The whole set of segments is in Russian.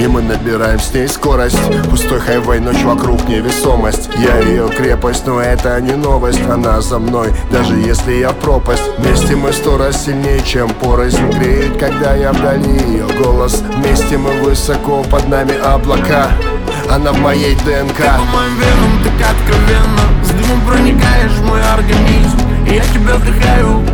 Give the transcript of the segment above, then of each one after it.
И мы набираем с ней скорость. Пустой хайвей, ночь вокруг невесомость. Я ее крепость, но это не новость. Она за мной, даже если я пропасть. Вместе мы сто раз сильнее, чем порознь Греет, когда я вдали ее голос. Вместе мы высоко, под нами облака. Она в моей ДНК. Ты по моим венам, так откровенно. С дымом проникаешь в мой организм. И я тебя вдыхаю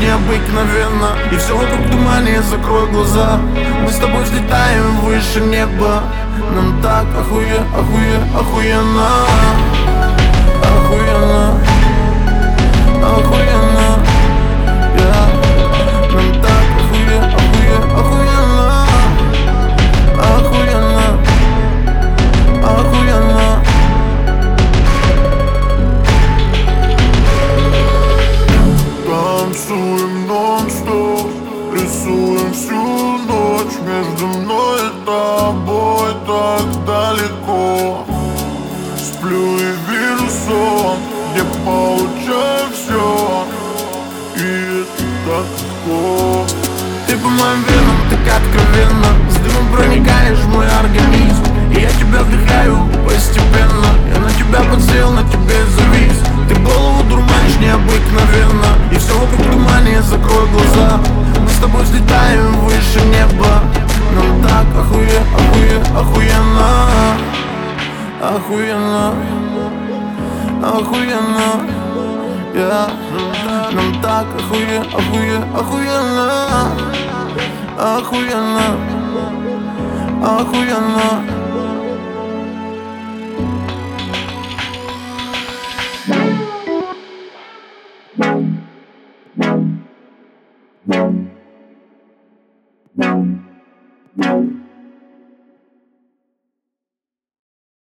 необыкновенно. И все вокруг тумане, закрой глаза. Мы с тобой взлетаем выше неба. Нам так охуе, охуе, охуенно. Охуенно Рисуем всю ночь Между мной и тобой так далеко. Сплю и вижу сон Где получаю все И это легко Ты по моим венам так откровенно С дымом проникаешь в мой организм. И я тебя вдыхаю постепенно Я на тебя подсел, на тебе завис. Ты голову дурманишь необыкновенно И все вокруг тумане, закрой глаза взлетаем выше неба. Нам так охуе, охуе, охуенно. Охуенно Охуенно. Yeah. Нам так охуе, охуе, охуенно. Охуенно Охуенно